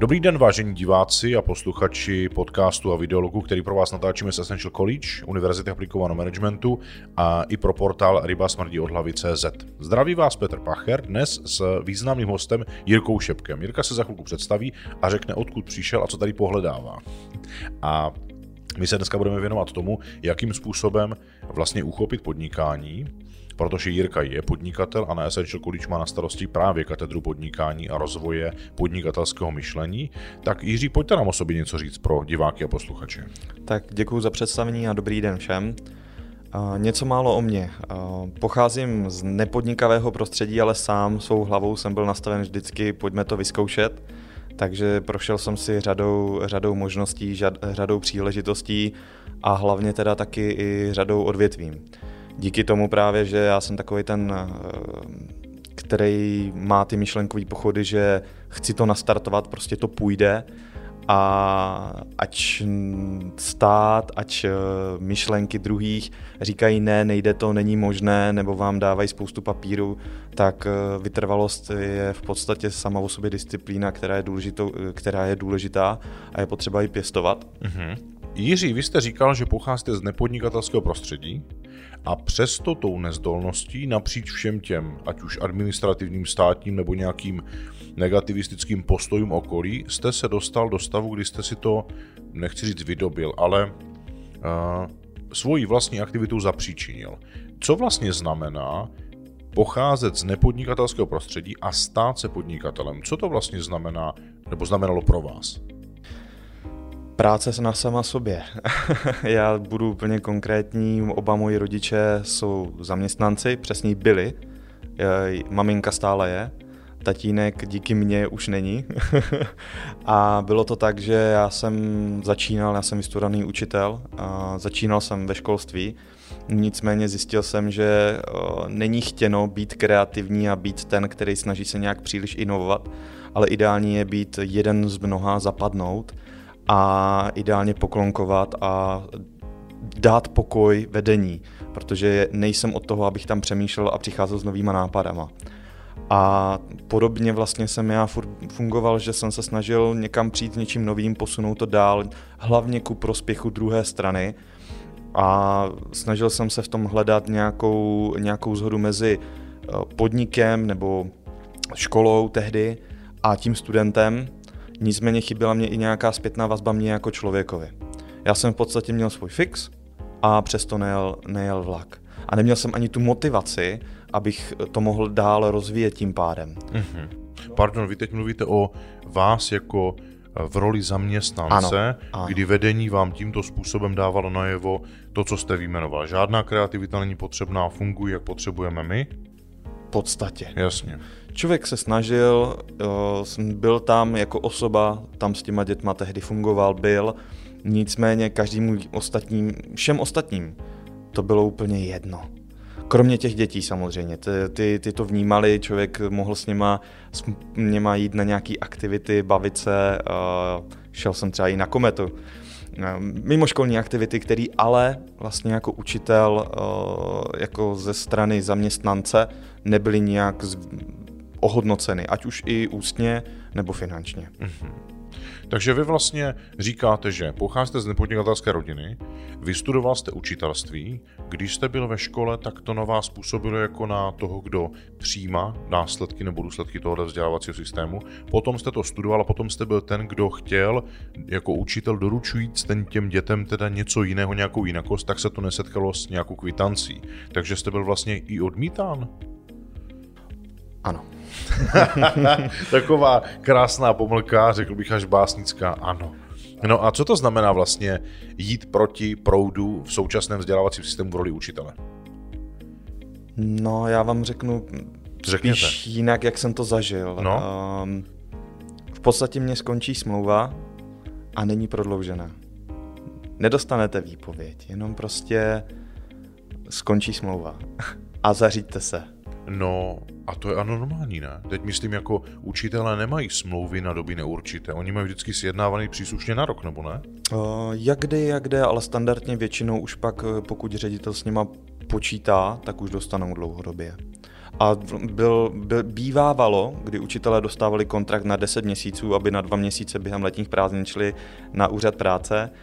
Dobrý den, vážení diváci a posluchači podcastu a videologu, který pro vás natáčíme s Essential College, Univerzity aplikovaného managementu a i pro portál Ryba smrdí od hlavy CZ. Zdraví vás Petr Pacher dnes s významným hostem Jirkou Šepkem. Jirka se za chvilku představí a řekne, odkud přišel a co tady pohledává. A my se dneska budeme věnovat tomu, jakým způsobem vlastně uchopit podnikání, protože Jirka je podnikatel a na Essential College má na starosti právě katedru podnikání a rozvoje podnikatelského myšlení. Tak Jiří, pojďte nám o sobě něco říct pro diváky a posluchače. Tak děkuji za představení a dobrý den všem. Něco málo o mě. Pocházím z nepodnikavého prostředí, ale sám svou hlavou jsem byl nastaven vždycky, pojďme to vyzkoušet. Takže prošel jsem si řadou, řadou možností, řadou příležitostí a hlavně teda taky i řadou odvětvím díky tomu právě, že já jsem takový ten, eh, který má ty myšlenkové pochody, že chci to nastartovat, prostě to půjde a ať stát, ať eh, myšlenky druhých říkají ne, nejde to, není možné, nebo vám dávají spoustu papíru, tak eh, vytrvalost je v podstatě sama o sobě disciplína, která je, důležitou, která je důležitá a je potřeba ji pěstovat. Mm-hmm. Jiří, vy jste říkal, že pocházíte z nepodnikatelského prostředí a přesto tou nezdolností napříč všem těm, ať už administrativním, státním nebo nějakým negativistickým postojům okolí, jste se dostal do stavu, kdy jste si to, nechci říct vydobil, ale uh, svoji vlastní aktivitu zapříčinil. Co vlastně znamená pocházet z nepodnikatelského prostředí a stát se podnikatelem? Co to vlastně znamená, nebo znamenalo pro vás? Práce na sama sobě. Já budu úplně konkrétní, oba moji rodiče jsou zaměstnanci, přesně byli. Maminka stále je, tatínek díky mně už není. a bylo to tak, že já jsem začínal, já jsem vystudovaný učitel, a začínal jsem ve školství, nicméně zjistil jsem, že není chtěno být kreativní a být ten, který snaží se nějak příliš inovovat, ale ideální je být jeden z mnoha, zapadnout a ideálně poklonkovat a dát pokoj vedení, protože nejsem od toho, abych tam přemýšlel a přicházel s novýma nápadama. A podobně vlastně jsem já fungoval, že jsem se snažil někam přijít s něčím novým, posunout to dál, hlavně ku prospěchu druhé strany. A snažil jsem se v tom hledat nějakou, nějakou zhodu mezi eh, podnikem nebo školou tehdy a tím studentem, Nicméně chyběla mě i nějaká zpětná vazba mě jako člověkovi. Já jsem v podstatě měl svůj fix a přesto nejel, nejel vlak. A neměl jsem ani tu motivaci, abych to mohl dál rozvíjet tím pádem. Mm-hmm. Pardon, vy teď mluvíte o vás jako eh, v roli zaměstnance, ano, ano. kdy vedení vám tímto způsobem dávalo najevo to, co jste vyjmenoval. Žádná kreativita není potřebná, funguje, jak potřebujeme my? V podstatě. Jasně. Člověk se snažil, byl tam jako osoba, tam s těma dětma tehdy fungoval, byl, nicméně každému ostatním, všem ostatním to bylo úplně jedno. Kromě těch dětí samozřejmě, ty, ty, ty to vnímali, člověk mohl s nima, s nima jít na nějaké aktivity, bavit se, šel jsem třeba i na kometu, mimoškolní aktivity, které ale vlastně jako učitel, jako ze strany zaměstnance, nebyly nějak ohodnoceny, ať už i ústně nebo finančně. Mm-hmm. Takže vy vlastně říkáte, že pocházíte z nepodnikatelské rodiny, vystudoval jste učitelství, když jste byl ve škole, tak to na vás působilo jako na toho, kdo přijímá následky nebo důsledky tohoto vzdělávacího systému. Potom jste to studoval a potom jste byl ten, kdo chtěl jako učitel doručujíc ten těm dětem teda něco jiného, nějakou jinakost, tak se to nesetkalo s nějakou kvitancí. Takže jste byl vlastně i odmítán? Ano. Taková krásná pomlka, řekl bych až básnická, ano. No a co to znamená vlastně jít proti proudu v současném vzdělávacím systému v roli učitele? No, já vám řeknu Řekněte. spíš jinak, jak jsem to zažil. No. Um, v podstatě mě skončí smlouva a není prodloužena. Nedostanete výpověď, jenom prostě skončí smlouva a zaříďte se. No, a to je ano normální, ne? Teď myslím, jako učitelé nemají smlouvy na doby neurčité. Oni mají vždycky sjednávaný příslušně na rok, nebo ne? Uh, jak kdy, jak kdy, ale standardně většinou už pak, eh, pokud ředitel s nima počítá, tak už dostanou dlouhodobě. A byl, byl, bývávalo, kdy učitelé dostávali kontrakt na 10 měsíců, aby na dva měsíce během letních prázdnin šli na úřad práce. Uh,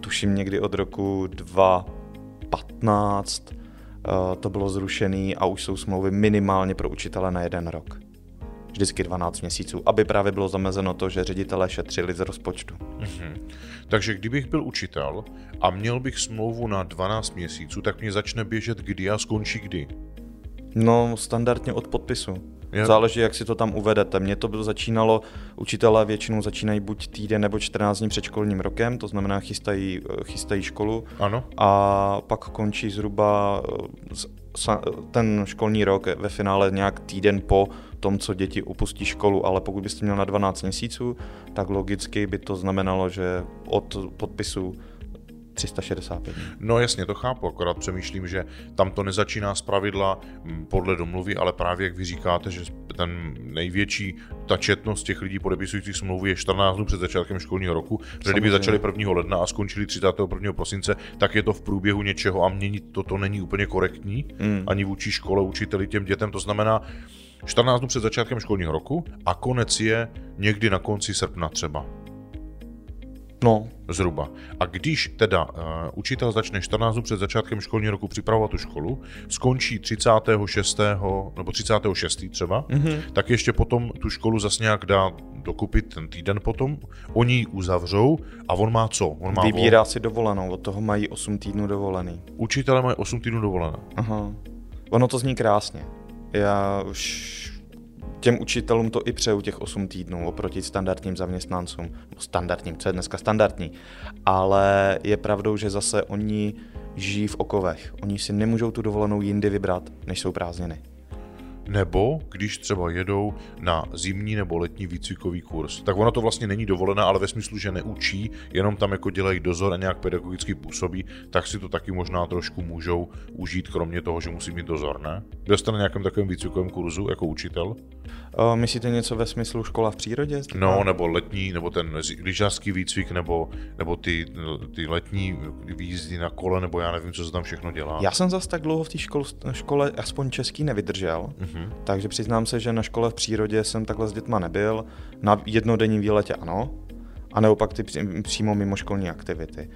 tuším někdy od roku 2015 uh, to bylo zrušené a už jsou smlouvy minimálně pro učitele na jeden rok vždycky 12 měsíců, aby právě bylo zamezeno to, že ředitelé šetřili z rozpočtu. Mm-hmm. Takže kdybych byl učitel a měl bych smlouvu na 12 měsíců, tak mě začne běžet kdy a skončí kdy? No, standardně od podpisu. Je. Záleží, jak si to tam uvedete. Mně to bylo začínalo, učitelé většinou začínají buď týden nebo 14 dní před školním rokem, to znamená chystají, chystají školu. Ano. A pak končí zhruba ten školní rok ve finále nějak týden po tom, co děti opustí školu, ale pokud byste měl na 12 měsíců, tak logicky by to znamenalo, že od podpisu 365 dní. No jasně, to chápu, akorát přemýšlím, že tam to nezačíná z pravidla podle domluvy, ale právě jak vy říkáte, že ten největší, ta četnost těch lidí podepisujících smlouvy je 14 dnů před začátkem školního roku, že kdyby začali 1. ledna a skončili 31. prosince, tak je to v průběhu něčeho a měnit to, to není úplně korektní, mm. ani vůči škole, učiteli, těm dětem, to znamená, 14 dnů před začátkem školního roku a konec je někdy na konci srpna třeba. No. Zhruba. A když teda uh, učitel začne 14 dnů před začátkem školního roku připravovat tu školu, skončí 36. nebo 36. třeba, mm-hmm. tak ještě potom tu školu zase nějak dá dokupit ten týden potom, oni ji uzavřou a on má co? On má Vybírá vol... si dovolenou, od toho mají 8 týdnů dovolený. Učitele mají 8 týdnů dovolené. Aha. Ono to zní krásně. Já už těm učitelům to i přeju těch 8 týdnů oproti standardním zaměstnancům. Standardním, co je dneska standardní. Ale je pravdou, že zase oni žijí v okovech. Oni si nemůžou tu dovolenou jindy vybrat, než jsou prázdniny nebo když třeba jedou na zimní nebo letní výcvikový kurz. Tak ono to vlastně není dovolené, ale ve smyslu, že neučí, jenom tam jako dělají dozor a nějak pedagogicky působí, tak si to taky možná trošku můžou užít, kromě toho, že musí mít dozor, ne? Byl jste na nějakém takovém výcvikovém kurzu jako učitel? Uh, myslíte něco ve smyslu škola v přírodě? No, nebo letní, nebo ten lyžařský výcvik, nebo, nebo ty, ty letní výjezdy na kole, nebo já nevím, co se tam všechno dělá. Já jsem zase tak dlouho v té škole, škole aspoň český nevydržel, uh-huh. Takže přiznám se, že na škole v přírodě jsem takhle s dětma nebyl. Na jednodenním výletě ano, a naopak ty přímo mimoškolní aktivity.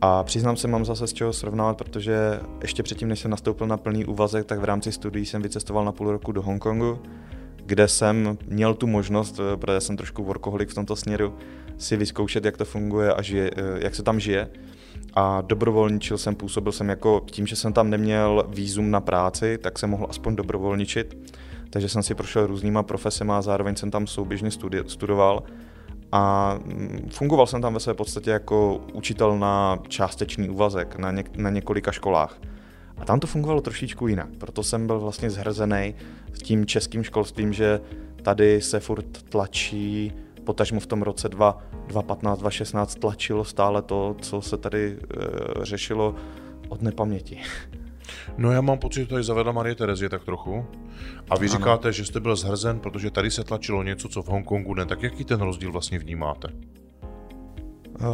A přiznám se, mám zase z čeho srovnávat, protože ještě předtím, než jsem nastoupil na plný úvazek, tak v rámci studií jsem vycestoval na půl roku do Hongkongu, kde jsem měl tu možnost, eh, protože jsem trošku workoholik v tomto směru, si vyzkoušet, jak to funguje a žije, eh, jak se tam žije a dobrovolničil jsem, působil jsem jako tím, že jsem tam neměl výzum na práci, tak jsem mohl aspoň dobrovolničit. Takže jsem si prošel různýma profesemi a zároveň jsem tam souběžně studi- studoval. A mm, fungoval jsem tam ve své podstatě jako učitel na částečný úvazek na, něk- na několika školách. A tam to fungovalo trošičku jinak, proto jsem byl vlastně zhrzený tím českým školstvím, že tady se furt tlačí potažmo v tom roce 2015, 2016 tlačilo stále to, co se tady e, řešilo od nepaměti. No já mám pocit, že tady zavedla Marie Terezie tak trochu. A vy ano. říkáte, že jste byl zhrzen, protože tady se tlačilo něco, co v Hongkongu ne. Tak jaký ten rozdíl vlastně vnímáte? Uh,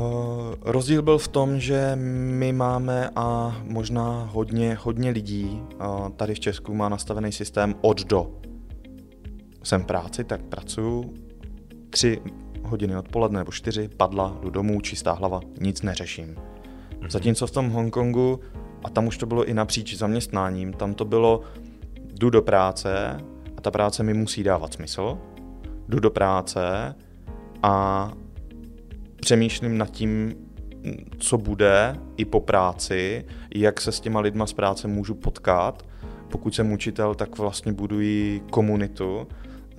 rozdíl byl v tom, že my máme a možná hodně, hodně lidí uh, tady v Česku má nastavený systém od do. Jsem v práci, tak pracuju, tři hodiny odpoledne nebo čtyři, padla, jdu domů, čistá hlava, nic neřeším. Mhm. Zatímco v tom Hongkongu, a tam už to bylo i napříč zaměstnáním, tam to bylo, jdu do práce a ta práce mi musí dávat smysl, jdu do práce a přemýšlím nad tím, co bude i po práci, jak se s těma lidma z práce můžu potkat. Pokud jsem učitel, tak vlastně buduji komunitu,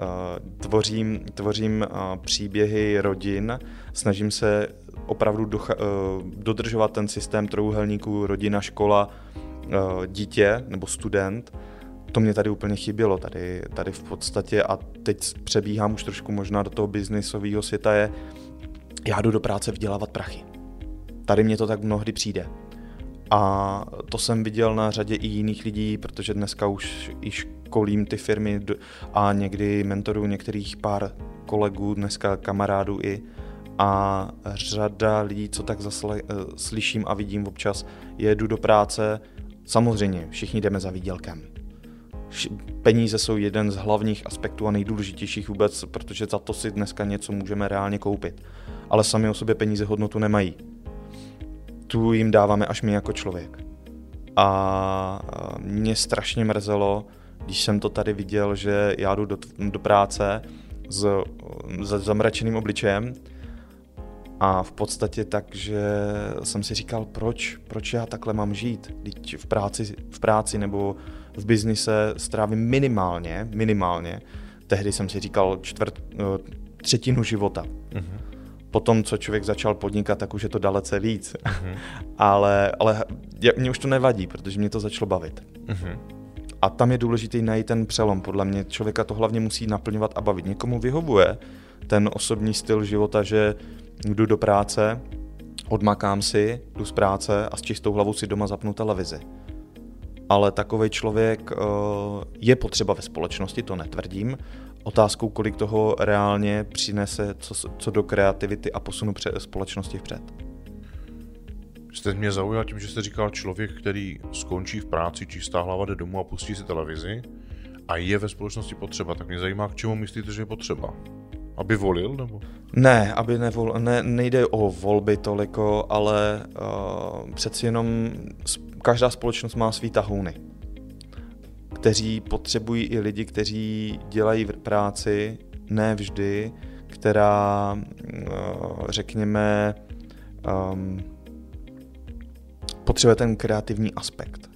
Eh, tvořím, tvořím eh, příběhy rodin, snažím se opravdu docha- eh, dodržovat ten systém trouhelníků rodina, škola, dítě nebo student. To mě tady úplně chybělo, tady, tady v podstatě a teď přebíhám už trošku možná do toho biznisového světa je, já jdu do práce vydělávat prachy. Tady mě to tak mnohdy přijde. A to jsem viděl na řadě i jiných lidí, protože dneska už i školím ty firmy a někdy mentoru některých pár kolegů, dneska kamarádů i. A řada lidí, co tak zasle, eh, slyším a vidím občas, jedu do práce, samozřejmě všichni jdeme za výdělkem. Peníze jsou jeden z hlavních aspektů a nejdůležitějších vůbec, protože za to si dneska něco můžeme reálně koupit. Ale sami o sobě peníze hodnotu nemají. Tu jim dáváme až my jako člověk. A mě strašně mrzelo, když jsem to tady viděl, že já jdu do, do práce s, s zamračeným obličejem a v podstatě tak, že jsem si říkal, proč, proč já takhle mám žít, teď v práci, v práci nebo v biznise strávím minimálně, minimálně, tehdy jsem si říkal čtvrt, eh, třetinu života. Mm-hmm. Potom, co člověk začal podnikat, tak už je to dalece víc. Mm-hmm. ale ale mě už to nevadí, protože mě to začalo bavit. Mm-hmm. A tam je důležitý najít ten přelom. Podle mě člověka to hlavně musí naplňovat a bavit. Někomu vyhovuje ten osobní styl života, že jdu do práce, odmakám si, jdu z práce a s čistou hlavou si doma zapnu televizi. Ale takový člověk uh, je potřeba ve společnosti, to netvrdím. Otázkou, kolik toho reálně přinese co, co do kreativity a posunu pře- společnosti vpřed. Jste mě zaujal tím, že jste říkal člověk, který skončí v práci, čistá hlava jde domů a pustí si televizi a je ve společnosti potřeba. Tak mě zajímá, k čemu myslíte, že je potřeba? Aby volil? Nebo? Ne, aby nevol, ne, nejde o volby toliko, ale uh, přeci jenom každá společnost má svý tahouny, kteří potřebují i lidi, kteří dělají práci, ne vždy, která, uh, řekněme, um, potřebuje ten kreativní aspekt.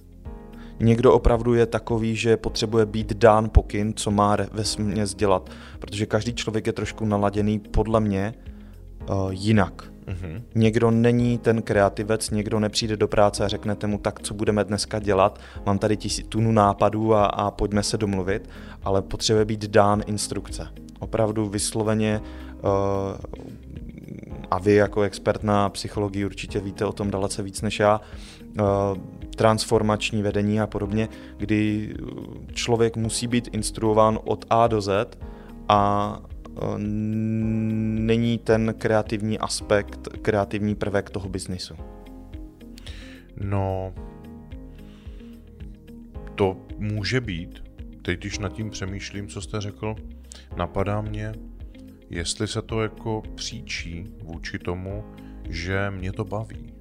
Někdo opravdu je takový, že potřebuje být dán pokyn, co má ve směs dělat, protože každý člověk je trošku naladěný podle mě uh, jinak. Mm-hmm. Někdo není ten kreativec, někdo nepřijde do práce a řeknete mu, tak co budeme dneska dělat, mám tady tisíc tunu nápadů a, a pojďme se domluvit, ale potřebuje být dán instrukce. Opravdu vysloveně uh, a vy jako expert na psychologii určitě víte o tom dalece víc než já, uh, transformační vedení a podobně, kdy člověk musí být instruován od A do Z a e, není ten kreativní aspekt, kreativní prvek toho biznisu. No, to může být. Teď, když nad tím přemýšlím, co jste řekl, napadá mě, jestli se to jako příčí vůči tomu, že mě to baví.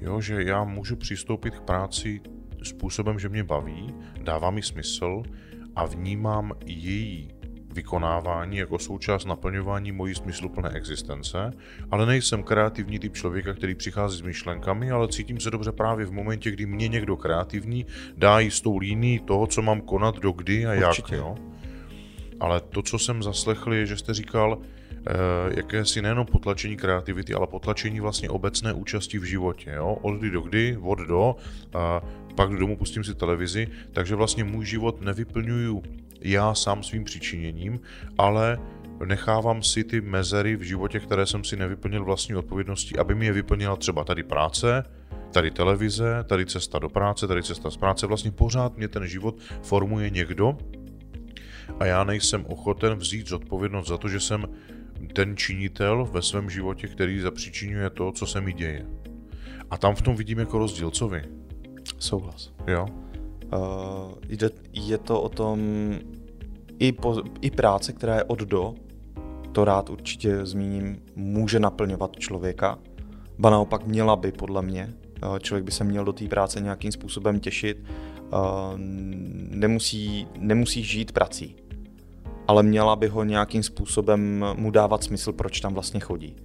Jo, že já můžu přistoupit k práci způsobem, že mě baví, dává mi smysl a vnímám její vykonávání jako součást naplňování mojí smysluplné existence, ale nejsem kreativní typ člověka, který přichází s myšlenkami, ale cítím se dobře právě v momentě, kdy mě někdo kreativní dá jistou línii toho, co mám konat, do kdy a Určitě. jak. Jo? Ale to, co jsem zaslechl, je, že jste říkal, eh, jakési nejenom potlačení kreativity, ale potlačení vlastně obecné účasti v životě. Jo? Od kdy do kdy, od do, a pak do domu pustím si televizi, takže vlastně můj život nevyplňuju já sám svým přičiněním, ale nechávám si ty mezery v životě, které jsem si nevyplnil vlastní odpovědností, aby mi je vyplnila třeba tady práce, tady televize, tady cesta do práce, tady cesta z práce. Vlastně pořád mě ten život formuje někdo, a já nejsem ochoten vzít zodpovědnost za to, že jsem ten činitel ve svém životě, který zapříčinuje to, co se mi děje. A tam v tom vidím jako rozdíl, co vy? Souhlas. Jo. Uh, jde, je to o tom i, po, i práce, která je od do, to rád určitě zmíním, může naplňovat člověka, ba naopak měla by podle mě. Uh, člověk by se měl do té práce nějakým způsobem těšit. Uh, nemusí, nemusí žít prací ale měla by ho nějakým způsobem mu dávat smysl, proč tam vlastně chodí.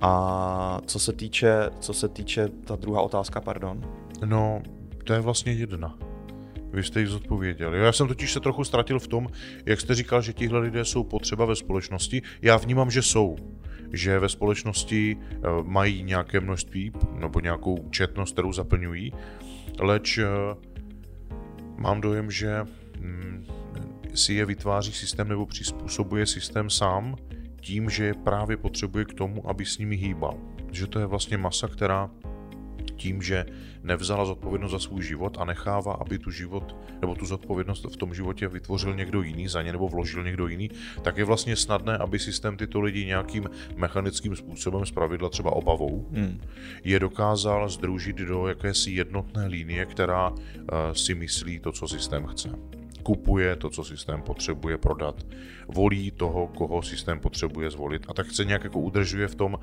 A co se týče, co se týče, ta druhá otázka, pardon? No, to je vlastně jedna. Vy jste ji zodpověděl. Já jsem totiž se trochu ztratil v tom, jak jste říkal, že tihle lidé jsou potřeba ve společnosti. Já vnímám, že jsou. Že ve společnosti eh, mají nějaké množství nebo nějakou četnost, kterou zaplňují, leč eh, mám dojem, že hm, si je vytváří systém nebo přizpůsobuje systém sám tím, že je právě potřebuje k tomu, aby s nimi hýbal. Že to je vlastně masa, která tím, že nevzala zodpovědnost za svůj život a nechává, aby tu život nebo tu zodpovědnost v tom životě vytvořil někdo jiný za ně nebo vložil někdo jiný, tak je vlastně snadné, aby systém tyto lidi nějakým mechanickým způsobem, zpravidla třeba obavou, hmm. je dokázal združit do jakési jednotné linie, která uh, si myslí to, co systém chce kupuje to, co systém potřebuje prodat, volí toho, koho systém potřebuje zvolit. A tak se nějak jako udržuje v tom uh,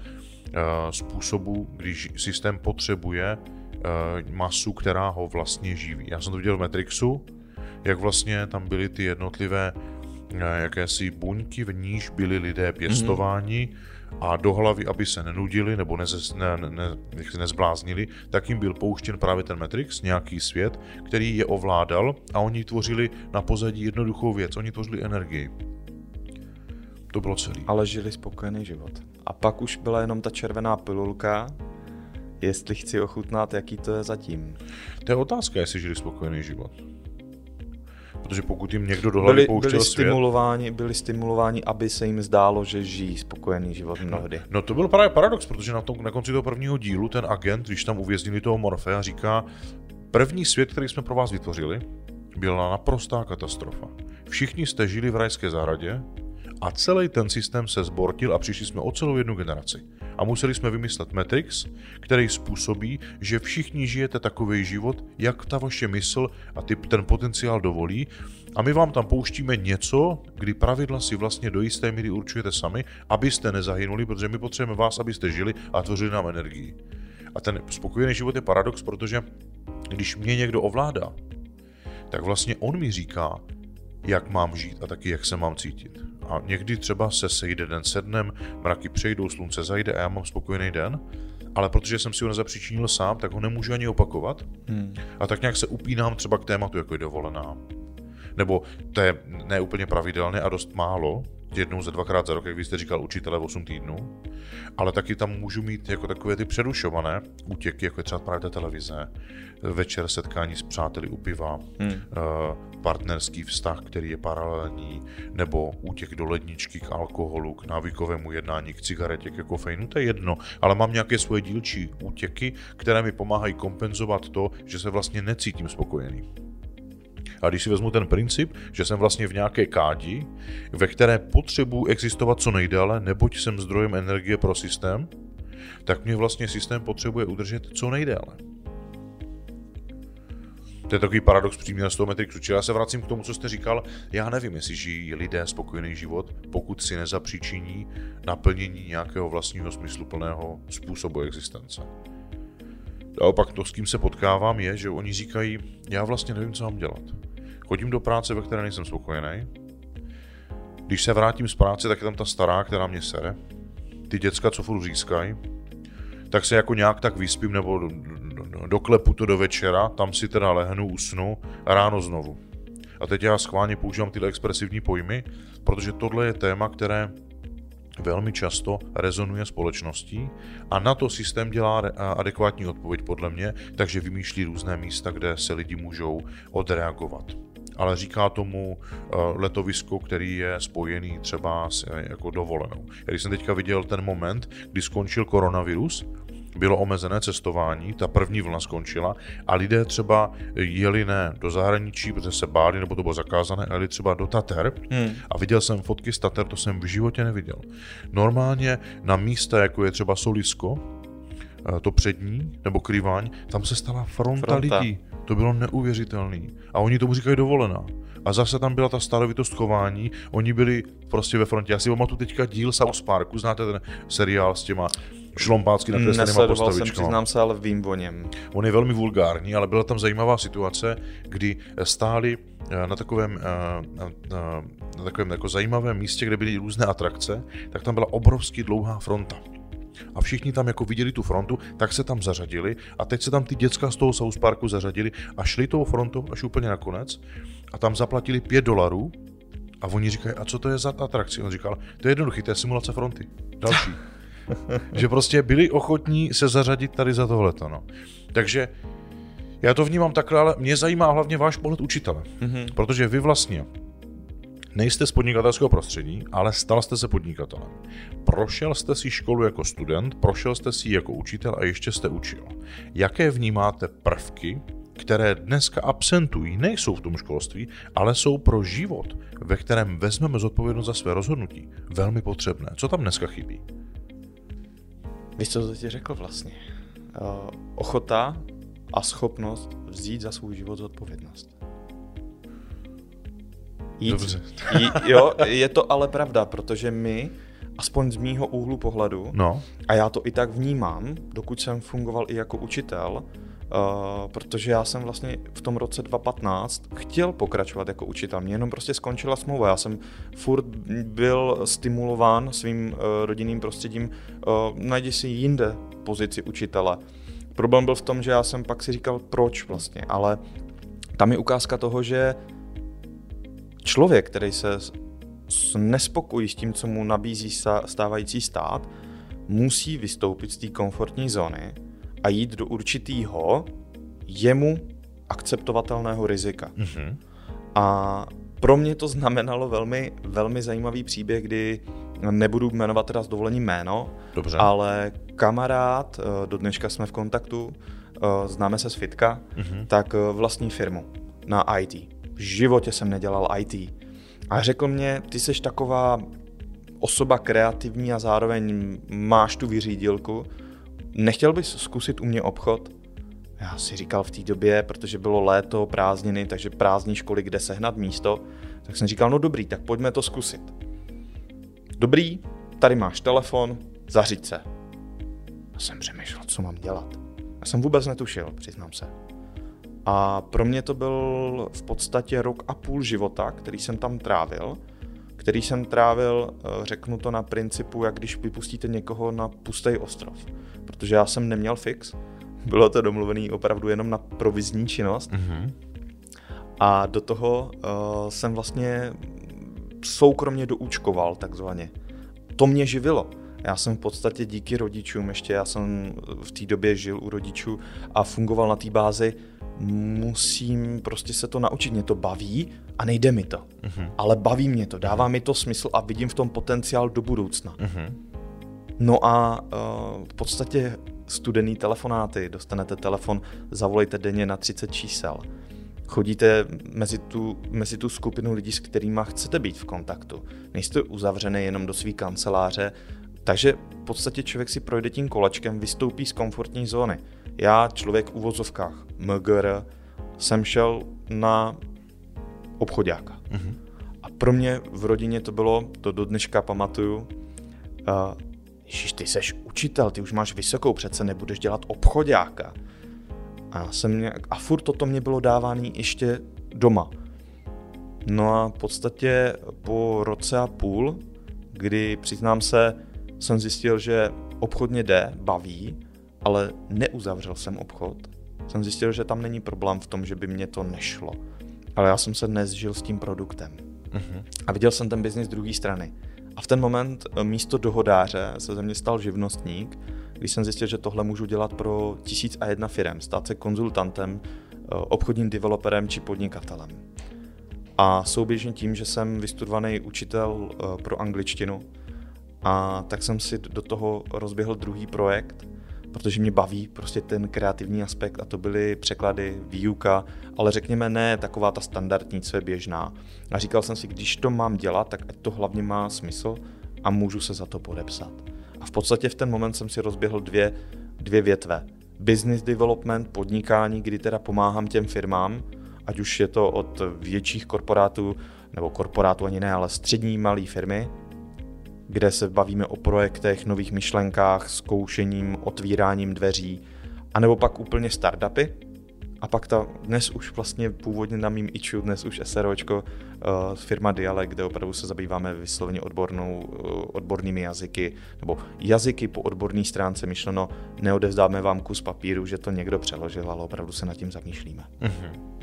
způsobu, když systém potřebuje uh, masu, která ho vlastně živí. Já jsem to viděl v Matrixu, jak vlastně tam byly ty jednotlivé uh, jakési buňky, v níž byli lidé pěstováni, mm-hmm a do hlavy, aby se nenudili nebo neze, ne, ne, ne, nezbláznili, tak jim byl pouštěn právě ten Matrix, nějaký svět, který je ovládal a oni tvořili na pozadí jednoduchou věc, oni tvořili energii. To bylo celé. Ale žili spokojený život. A pak už byla jenom ta červená pilulka, jestli chci ochutnat, jaký to je zatím. To je otázka, jestli žili spokojený život. Protože pokud jim někdo do hlavy byli, pouštěl byli svět... Stimulováni, byli stimulováni, aby se jim zdálo, že žijí spokojený život mnohdy. No, no to byl právě paradox, protože na, tom, na konci toho prvního dílu ten agent, když tam uvěznili toho Morfea, říká, první svět, který jsme pro vás vytvořili, byla naprostá katastrofa. Všichni jste žili v rajské zahradě a celý ten systém se zbortil a přišli jsme o celou jednu generaci a museli jsme vymyslet Matrix, který způsobí, že všichni žijete takový život, jak ta vaše mysl a ty, ten potenciál dovolí a my vám tam pouštíme něco, kdy pravidla si vlastně do jisté míry určujete sami, abyste nezahynuli, protože my potřebujeme vás, abyste žili a tvořili nám energii. A ten spokojený život je paradox, protože když mě někdo ovládá, tak vlastně on mi říká, jak mám žít a taky jak se mám cítit. A někdy třeba se sejde den se dnem, mraky přejdou, slunce zajde a já mám spokojený den, ale protože jsem si ho nezapříčinil sám, tak ho nemůžu ani opakovat. Hmm. A tak nějak se upínám třeba k tématu, jako je dovolená. Nebo to je neúplně pravidelné a dost málo, jednou za dvakrát za rok, jak vy jste říkal, učitele 8 týdnů, ale taky tam můžu mít jako takové ty přerušované útěky, jako je třeba právě televize, večer setkání s přáteli u piva, hmm. Eh, partnerský vztah, který je paralelní, nebo útěk do ledničky k alkoholu, k návykovému jednání, k cigaretě, ke kofeinu, to je jedno, ale mám nějaké svoje dílčí útěky, které mi pomáhají kompenzovat to, že se vlastně necítím spokojený. A když si vezmu ten princip, že jsem vlastně v nějaké kádi, ve které potřebuji existovat co nejdéle, neboť jsem zdrojem energie pro systém, tak mě vlastně systém potřebuje udržet co nejdéle. To je takový paradox příměr z toho Matrixu. Čili já se vracím k tomu, co jste říkal. Já nevím, jestli žijí lidé spokojený život, pokud si nezapříčiní naplnění nějakého vlastního smysluplného způsobu existence. A opak to, s kým se potkávám, je, že oni říkají, já vlastně nevím, co mám dělat. Chodím do práce, ve které nejsem spokojený. Když se vrátím z práce, tak je tam ta stará, která mě sere. Ty děcka, co furt řískají. Tak se jako nějak tak vyspím nebo doklepu to do večera, tam si teda lehnu, usnu a ráno znovu. A teď já schválně používám tyhle expresivní pojmy, protože tohle je téma, které velmi často rezonuje společností a na to systém dělá adekvátní odpověď podle mě, takže vymýšlí různé místa, kde se lidi můžou odreagovat ale říká tomu eh, letovisko, který je spojený třeba s eh, jako dovolenou. Když jsem teďka viděl ten moment, kdy skončil koronavirus, bylo omezené cestování, ta první vlna skončila a lidé třeba jeli ne do zahraničí, protože se báli, nebo to bylo zakázané, ale třeba do Tater hmm. a viděl jsem fotky z Tater, to jsem v životě neviděl. Normálně na místa, jako je třeba Solisko, eh, to přední, nebo Kryváň, tam se stala fronta, fronta. lidí. To bylo neuvěřitelné. A oni tomu říkají dovolená. A zase tam byla ta starovitost chování, oni byli prostě ve frontě. Já si pamatuju teďka díl South Parku, znáte ten seriál s těma šlompácky nakreslenýma postavičkama. jsem, přiznám se, ale vím o něm. On je velmi vulgární, ale byla tam zajímavá situace, kdy stáli eh, na takovém, eh, na, na, na takovém jako zajímavém místě, kde byly různé atrakce, tak tam byla obrovský dlouhá fronta a všichni tam jako viděli tu frontu, tak se tam zařadili a teď se tam ty děcka z toho South Parku zařadili a šli tou frontou až úplně nakonec a tam zaplatili 5 dolarů a oni říkají, a co to je za atrakci? On říkal, to je jednoduchý, to je simulace fronty. Další. že prostě byli ochotní se zařadit tady za tohleto. No. Takže já to vnímám takhle, ale mě zajímá hlavně váš pohled učitele. Mm-hmm. Protože vy vlastně Nejste z podnikatelského prostředí, ale stal jste se podnikatelem. Prošel jste si školu jako student, prošel jste si jako učitel a ještě jste učil. Jaké vnímáte prvky, které dneska absentují, nejsou v tom školství, ale jsou pro život, ve kterém vezmeme zodpovědnost za své rozhodnutí, velmi potřebné. Co tam dneska chybí? Víš, co to ti řekl vlastně? Uh, ochota a schopnost vzít za svůj život zodpovědnost. Jít, Dobře. Jo, je to ale pravda, protože my, aspoň z mýho úhlu pohledu, no. a já to i tak vnímám, dokud jsem fungoval i jako učitel, Uh, protože já jsem vlastně v tom roce 2015 chtěl pokračovat jako učitel. Mě jenom prostě skončila smlouva. Já jsem furt byl stimulován svým uh, rodinným prostředím, uh, najdi si jinde pozici učitele. Problém byl v tom, že já jsem pak si říkal, proč vlastně, ale tam je ukázka toho, že člověk, který se nespokojí s tím, co mu nabízí stávající stát, musí vystoupit z té komfortní zóny a jít do určitého jemu akceptovatelného rizika. Mm-hmm. A pro mě to znamenalo velmi, velmi zajímavý příběh, kdy nebudu jmenovat teda s dovolením jméno, Dobře. ale kamarád, eh, do dneška jsme v kontaktu, eh, známe se z Fitka, mm-hmm. tak eh, vlastní firmu na IT. V životě jsem nedělal IT. A řekl mě, ty jsi taková osoba kreativní a zároveň máš tu vyřídilku, nechtěl bys zkusit u mě obchod? Já si říkal v té době, protože bylo léto, prázdniny, takže prázdní školy, kde sehnat místo, tak jsem říkal, no dobrý, tak pojďme to zkusit. Dobrý, tady máš telefon, zařiď se. A jsem přemýšlel, co mám dělat. Já jsem vůbec netušil, přiznám se. A pro mě to byl v podstatě rok a půl života, který jsem tam trávil, který jsem trávil, eh, řeknu to na principu, jak když vypustíte někoho na pustý ostrov. Protože já jsem neměl fix, bylo to domluvený opravdu jenom na provizní činnost. Mm-hmm. A do toho uh, jsem vlastně soukromně doúčkoval takzvaně. To mě živilo. Já jsem v podstatě díky rodičům, ještě já jsem v té době žil u rodičů a fungoval na té bázi, musím prostě se to naučit, mě to baví a nejde mi to. Uh-huh. Ale baví mě to, dává mi to smysl a vidím v tom potenciál do budoucna. Uh-huh. No a uh, v podstatě studený telefonáty, dostanete telefon, zavolejte denně na 30 čísel. Chodíte mezi tu, mezi tu skupinu lidí, s kterými chcete být v kontaktu. Nejste uzavřený jenom do své kanceláře, takže v podstatě člověk si projde tím kolečkem, vystoupí z komfortní zóny. Já, člověk v uvozovkách MGR, jsem šel na obchodáka. Mm-hmm. A pro mě v rodině to bylo, to do dneška pamatuju, uh, Ježíš, ty seš učitel, ty už máš vysokou, přece nebudeš dělat obchodáka. A, jsem nějak, a furt toto mě bylo dáváno ještě doma. No a v podstatě po roce a půl, kdy přiznám se, jsem zjistil, že obchodně jde, baví, ale neuzavřel jsem obchod. Jsem zjistil, že tam není problém v tom, že by mě to nešlo. Ale já jsem se nezžil s tím produktem. Uh-huh. A viděl jsem ten biznis z druhé strany. A v ten moment eh, místo dohodáře se ze mě stal živnostník, když jsem zjistil, že tohle můžu dělat pro tisíc a jedna firm, stát se konzultantem, eh, obchodním developerem či podnikatelem. A souběžně tím, že jsem vystudovaný učitel eh, pro angličtinu, a tak jsem si do toho rozběhl druhý projekt, protože mě baví prostě ten kreativní aspekt a to byly překlady, výuka, ale řekněme ne taková ta standardní, co je běžná. A říkal jsem si, když to mám dělat, tak ať to hlavně má smysl a můžu se za to podepsat. A v podstatě v ten moment jsem si rozběhl dvě, dvě větve. Business development, podnikání, kdy teda pomáhám těm firmám, ať už je to od větších korporátů, nebo korporátů ani ne, ale střední malé firmy, kde se bavíme o projektech, nových myšlenkách, zkoušením, otvíráním dveří, anebo pak úplně startupy. A pak ta dnes už vlastně původně na mým iču, dnes už SROčko, uh, firma Dialek, kde opravdu se zabýváme vysloveně odbornou, uh, odbornými jazyky, nebo jazyky po odborné stránce myšleno, neodevzdáme vám kus papíru, že to někdo přeložil, ale opravdu se nad tím zamýšlíme. Mm-hmm.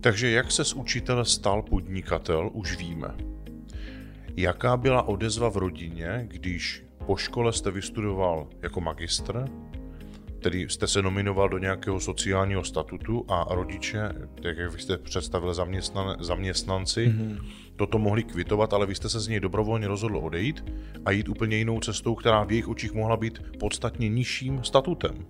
Takže jak se z učitele stal podnikatel, už víme. Jaká byla odezva v rodině, když po škole jste vystudoval jako magistr, tedy jste se nominoval do nějakého sociálního statutu a rodiče, tak jak vy jste představil zaměstnan, zaměstnanci, mm-hmm. toto mohli kvitovat, ale vy jste se z něj dobrovolně rozhodl odejít a jít úplně jinou cestou, která v jejich očích mohla být podstatně nižším statutem.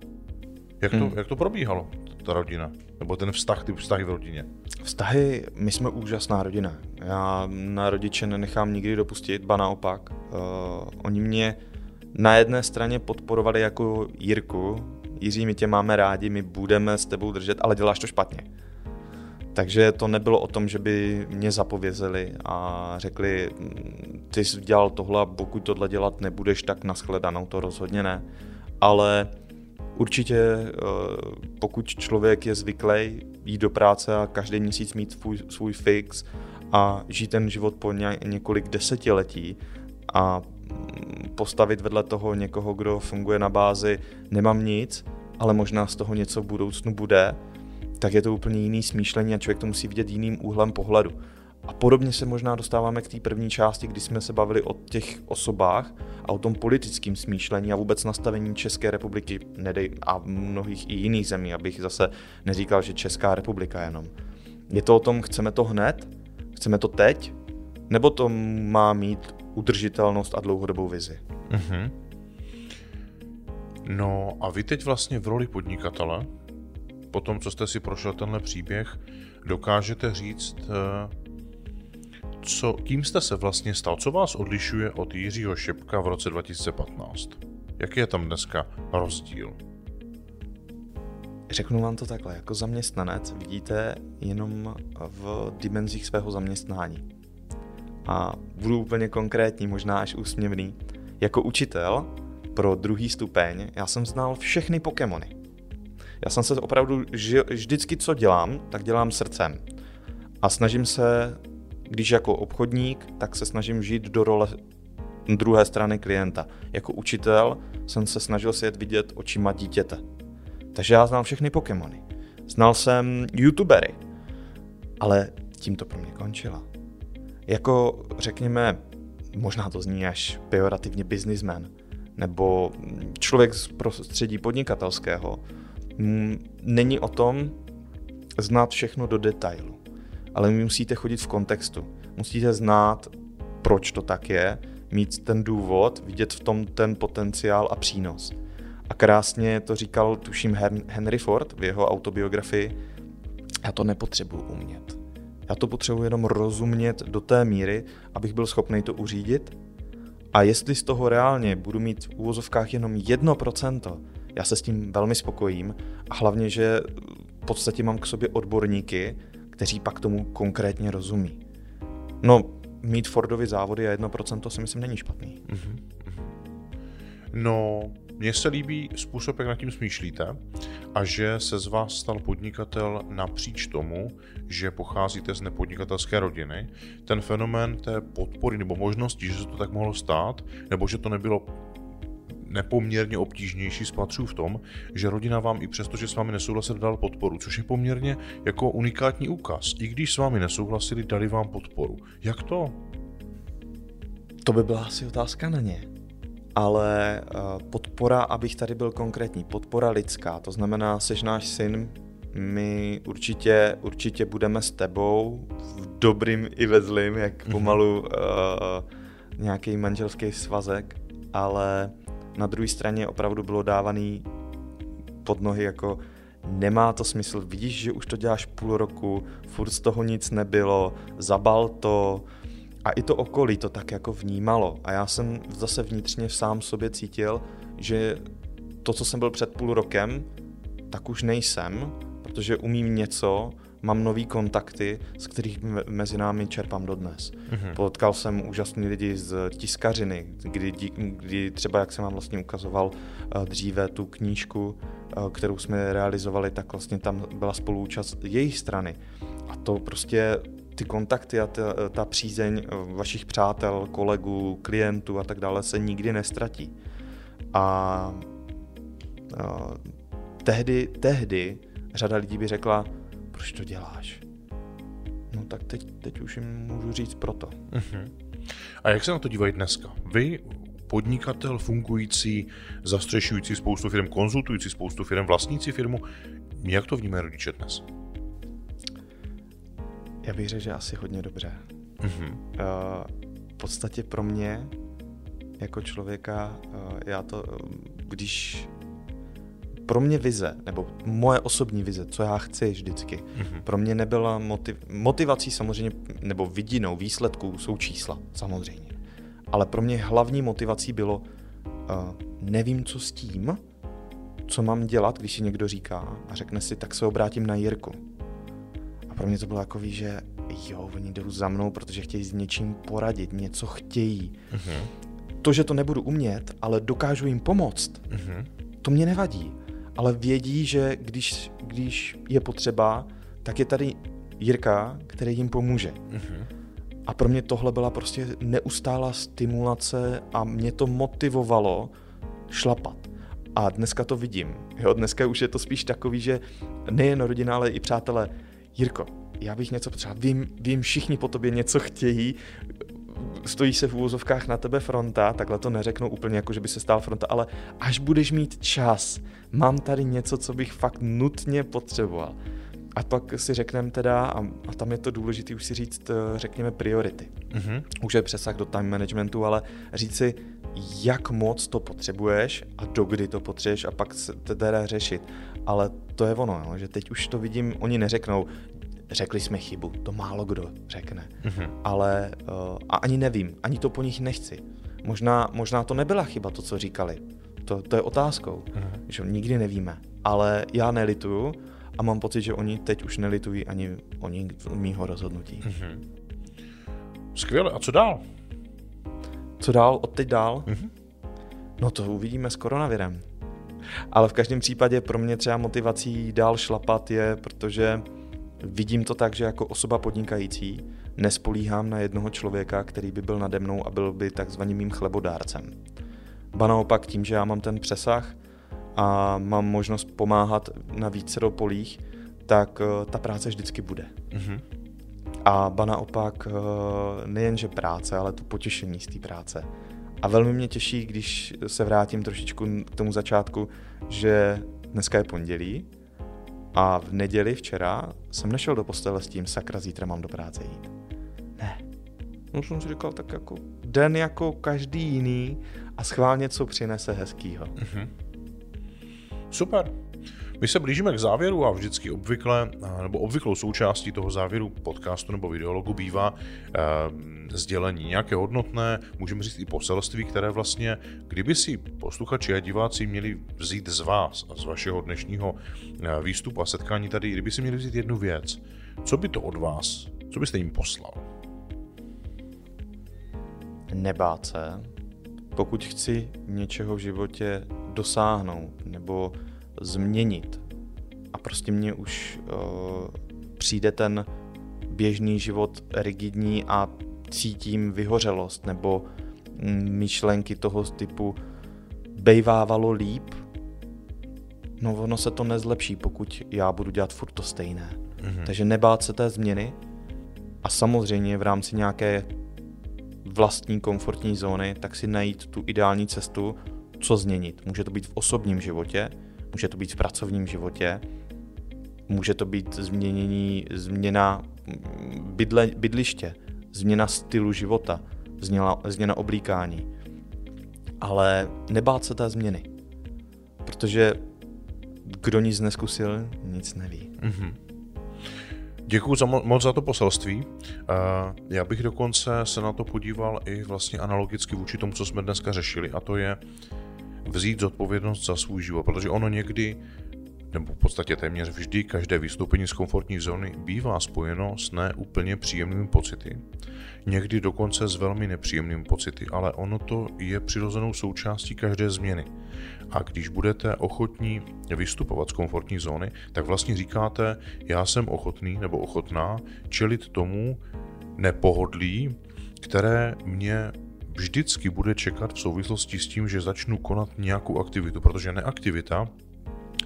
Jak to, mm. jak to probíhalo, ta rodina? Nebo ten vztah, ty vztahy v rodině? Vztahy, my jsme úžasná rodina. Já na rodiče nenechám nikdy dopustit, ba naopak. Uh, oni mě na jedné straně podporovali jako Jirku, Jiří, my tě máme rádi, my budeme s tebou držet, ale děláš to špatně. Takže to nebylo o tom, že by mě zapovězeli a řekli, ty jsi dělal tohle a pokud tohle dělat nebudeš, tak naschledanou, to rozhodně ne. Ale určitě eh, pokud člověk je zvyklý jít do práce a každý měsíc mít svůj, svůj fix a žít ten život po ně, několik desetiletí a postavit vedle toho někoho, kdo funguje na bázi nemám nic, ale možná z toho něco v budoucnu bude, tak je to úplně jiný smýšlení a člověk to musí vidět jiným úhlem pohledu. A podobně se možná dostáváme k té první části, kdy jsme se bavili o těch osobách a o tom politickém smýšlení a vůbec nastavení České republiky nedej, a mnohých i jiných zemí, abych zase neříkal, že Česká republika jenom. Je to o tom, chceme to hned, chceme to teď, nebo to má mít udržitelnost a dlouhodobou vizi. Mm-hmm. No a vy teď vlastně v roli podnikatele, po tom, co jste si prošel tenhle příběh, dokážete říct, eh, co, kým jste se vlastně stal, co vás odlišuje od Jiřího Šepka v roce 2015? Jaký je tam dneska rozdíl? Řeknu vám to takhle, jako zaměstnanec vidíte jenom v dimenzích svého zaměstnání a budu úplně konkrétní, možná až úsměvný. Jako učitel pro druhý stupeň já jsem znal všechny Pokémony. Já jsem se opravdu, že vždycky co dělám, tak dělám srdcem. A snažím se, když jako obchodník, tak se snažím žít do role druhé strany klienta. Jako učitel jsem se snažil jet vidět očima dítěte. Takže já znal všechny Pokémony. Znal jsem youtubery, ale tím to pro mě končilo jako řekněme, možná to zní až pejorativně businessman, nebo člověk z prostředí podnikatelského, není o tom znát všechno do detailu, ale vy musíte chodit v kontextu. Musíte znát, proč to tak je, mít ten důvod, vidět v tom ten potenciál a přínos. A krásně to říkal, tuším, Henry Ford v jeho autobiografii, já to nepotřebuji umět. Já to potřebuji jenom rozumět do té míry, abych byl schopný to uřídit. A jestli z toho reálně budu mít v úvozovkách jenom 1%, já se s tím velmi spokojím a hlavně, že v podstatě mám k sobě odborníky, kteří pak tomu konkrétně rozumí. No, mít Fordovy závody a 1% to si myslím není špatný. Mm-hmm. No, mně se líbí způsob, jak nad tím smýšlíte a že se z vás stal podnikatel napříč tomu, že pocházíte z nepodnikatelské rodiny. Ten fenomén té podpory nebo možnosti, že se to tak mohlo stát, nebo že to nebylo nepoměrně obtížnější spatřů v tom, že rodina vám i přesto, že s vámi nesouhlasili, dal podporu, což je poměrně jako unikátní úkaz. I když s vámi nesouhlasili, dali vám podporu. Jak to? To by byla asi otázka na ně ale eh, podpora, abych tady byl konkrétní, podpora lidská, to znamená, seš náš syn, my určitě, určitě budeme s tebou v dobrým i ve zlým, jak mhm. pomalu uh, nějaký manželský svazek, ale na druhé straně opravdu bylo dávaný pod nohy jako nemá to smysl, vidíš, že už to děláš půl roku, furt z toho nic nebylo, zabal to, a i to okolí to tak jako vnímalo. A já jsem zase vnitřně sám sobě cítil, že to, co jsem byl před půl rokem, tak už nejsem, protože umím něco, mám nový kontakty, z kterých mezi námi čerpám dodnes. Mm-hmm. Potkal jsem úžasný lidi z tiskařiny, kdy, kdy třeba, jak jsem vám vlastně ukazoval eh, dříve tu knížku, eh, kterou jsme realizovali, tak vlastně tam byla spoluúčast jejich strany. A to prostě ty kontakty a ta, ta přízeň vašich přátel, kolegů, klientů a tak dále se nikdy nestratí. A, a tehdy, tehdy řada lidí by řekla, proč to děláš? No tak teď, teď už jim můžu říct proto. Uh-huh. A jak se na to dívají dneska? Vy podnikatel fungující, zastřešující spoustu firm, konzultující spoustu firm, vlastnící firmu. Jak to vnímají rodiče dnes? Já bych řekl, že asi hodně dobře. Mm-hmm. Uh, v podstatě pro mě, jako člověka, uh, já to, když pro mě vize, nebo moje osobní vize, co já chci vždycky, mm-hmm. pro mě nebyla motiv, motivací samozřejmě, nebo vidinou výsledků jsou čísla, samozřejmě. Ale pro mě hlavní motivací bylo, uh, nevím, co s tím, co mám dělat, když si někdo říká a řekne si, tak se obrátím na Jirku. A pro mě to bylo takový, že jo, oni jdou za mnou, protože chtějí s něčím poradit, něco chtějí. Mm-hmm. To, že to nebudu umět, ale dokážu jim pomoct, mm-hmm. to mě nevadí ale vědí, že když, když je potřeba, tak je tady Jirka, který jim pomůže. Mm-hmm. A pro mě tohle byla prostě neustálá stimulace a mě to motivovalo šlapat. A dneska to vidím. Jo, dneska už je to spíš takový, že nejen rodina, ale i přátelé. Jirko, já bych něco potřeboval. Vím, vím, všichni po tobě něco chtějí, stojí se v úvozovkách na tebe fronta, takhle to neřeknu úplně jako, že by se stál fronta, ale až budeš mít čas, mám tady něco, co bych fakt nutně potřeboval. A pak si řekneme teda, a, a tam je to důležité už si říct, eh, řekněme, priority. Mm-hmm. Už je přesah do time managementu, ale říct si, jak moc to potřebuješ a dokdy to potřebuješ a pak se teda řešit. Ale to je ono, no, že teď už to vidím, oni neřeknou, řekli jsme chybu, to málo kdo řekne. Mm-hmm. Ale uh, a ani nevím, ani to po nich nechci. Možná, možná to nebyla chyba, to, co říkali. To, to je otázkou, mm-hmm. že nikdy nevíme. Ale já nelituju a mám pocit, že oni teď už nelitují ani oni mýho rozhodnutí. Mm-hmm. Skvěle, a co dál? Co dál, od teď dál? Mm-hmm. No to uvidíme s koronavirem. Ale v každém případě pro mě třeba motivací dál šlapat je, protože Vidím to tak, že jako osoba podnikající nespolíhám na jednoho člověka, který by byl nade mnou a byl by takzvaným mým chlebodárcem. Ba naopak tím, že já mám ten přesah a mám možnost pomáhat na více polích, tak uh, ta práce vždycky bude. Mm-hmm. A ba naopak uh, nejenže práce, ale to potěšení z té práce. A velmi mě těší, když se vrátím trošičku k tomu začátku, že dneska je pondělí, a v neděli včera jsem nešel do postele s tím, sakra, zítra mám do práce jít. Ne. No jsem si říkal, tak jako den jako každý jiný a schválně, co přinese hezkýho. Mm-hmm. Super. My se blížíme k závěru a vždycky obvykle, nebo obvyklou součástí toho závěru podcastu nebo videologu bývá eh, sdělení nějaké hodnotné, můžeme říct i poselství, které vlastně, kdyby si posluchači a diváci měli vzít z vás a z vašeho dnešního eh, výstupu a setkání tady, kdyby si měli vzít jednu věc, co by to od vás, co byste jim poslal? Nebát se, pokud chci něčeho v životě dosáhnout nebo změnit a prostě mě už uh, přijde ten běžný život rigidní a cítím vyhořelost nebo myšlenky toho typu bejvávalo líp, no ono se to nezlepší, pokud já budu dělat furt to stejné. Mm-hmm. Takže nebát se té změny a samozřejmě v rámci nějaké vlastní komfortní zóny, tak si najít tu ideální cestu, co změnit. Může to být v osobním životě, může to být v pracovním životě, může to být změnění, změna bydle, bydliště, změna stylu života, změna, změna oblíkání. Ale nebát se té změny, protože kdo nic neskusil, nic neví. Mm-hmm. Děkuji za mo- moc za to poselství. Uh, já bych dokonce se na to podíval i vlastně analogicky vůči tomu, co jsme dneska řešili, a to je vzít zodpovědnost za svůj život, protože ono někdy nebo v podstatě téměř vždy každé vystoupení z komfortní zóny bývá spojeno s neúplně příjemnými pocity. Někdy dokonce s velmi nepříjemnými pocity, ale ono to je přirozenou součástí každé změny. A když budete ochotní vystupovat z komfortní zóny, tak vlastně říkáte, já jsem ochotný nebo ochotná čelit tomu nepohodlí, které mě vždycky bude čekat v souvislosti s tím, že začnu konat nějakou aktivitu, protože neaktivita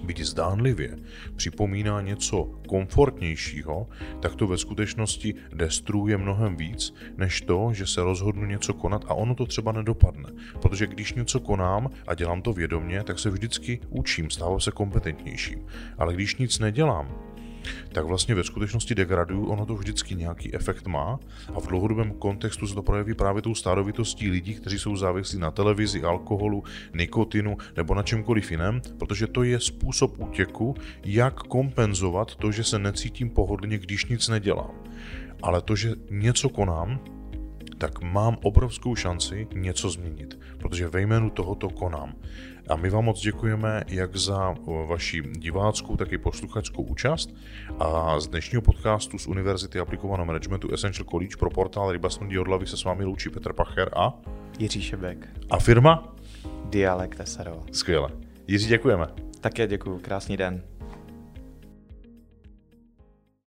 byť zdánlivě připomíná něco komfortnějšího, tak to ve skutečnosti destruuje mnohem víc, než to, že se rozhodnu něco konat a ono to třeba nedopadne. Protože když něco konám a dělám to vědomně, tak se vždycky učím, stávám se kompetentnějším. Ale když nic nedělám, tak vlastně ve skutečnosti degraduju, ono to vždycky nějaký efekt má a v dlouhodobém kontextu se to projeví právě tou stádovitostí lidí, kteří jsou závislí na televizi, alkoholu, nikotinu nebo na čemkoliv jiném, protože to je způsob útěku, jak kompenzovat to, že se necítím pohodlně, když nic nedělám. Ale to, že něco konám, tak mám obrovskou šanci něco změnit, protože ve jménu tohoto konám. A my vám moc děkujeme jak za vaši diváckou, tak i posluchačskou účast. A z dnešního podcastu z Univerzity aplikovaného managementu Essential College pro portál Rybasnodí odlavy se s vámi loučí Petr Pacher a Jiří Šebek. A firma? Dialekt SRO. Skvěle. Jiří, děkujeme. Také děkuji, krásný den.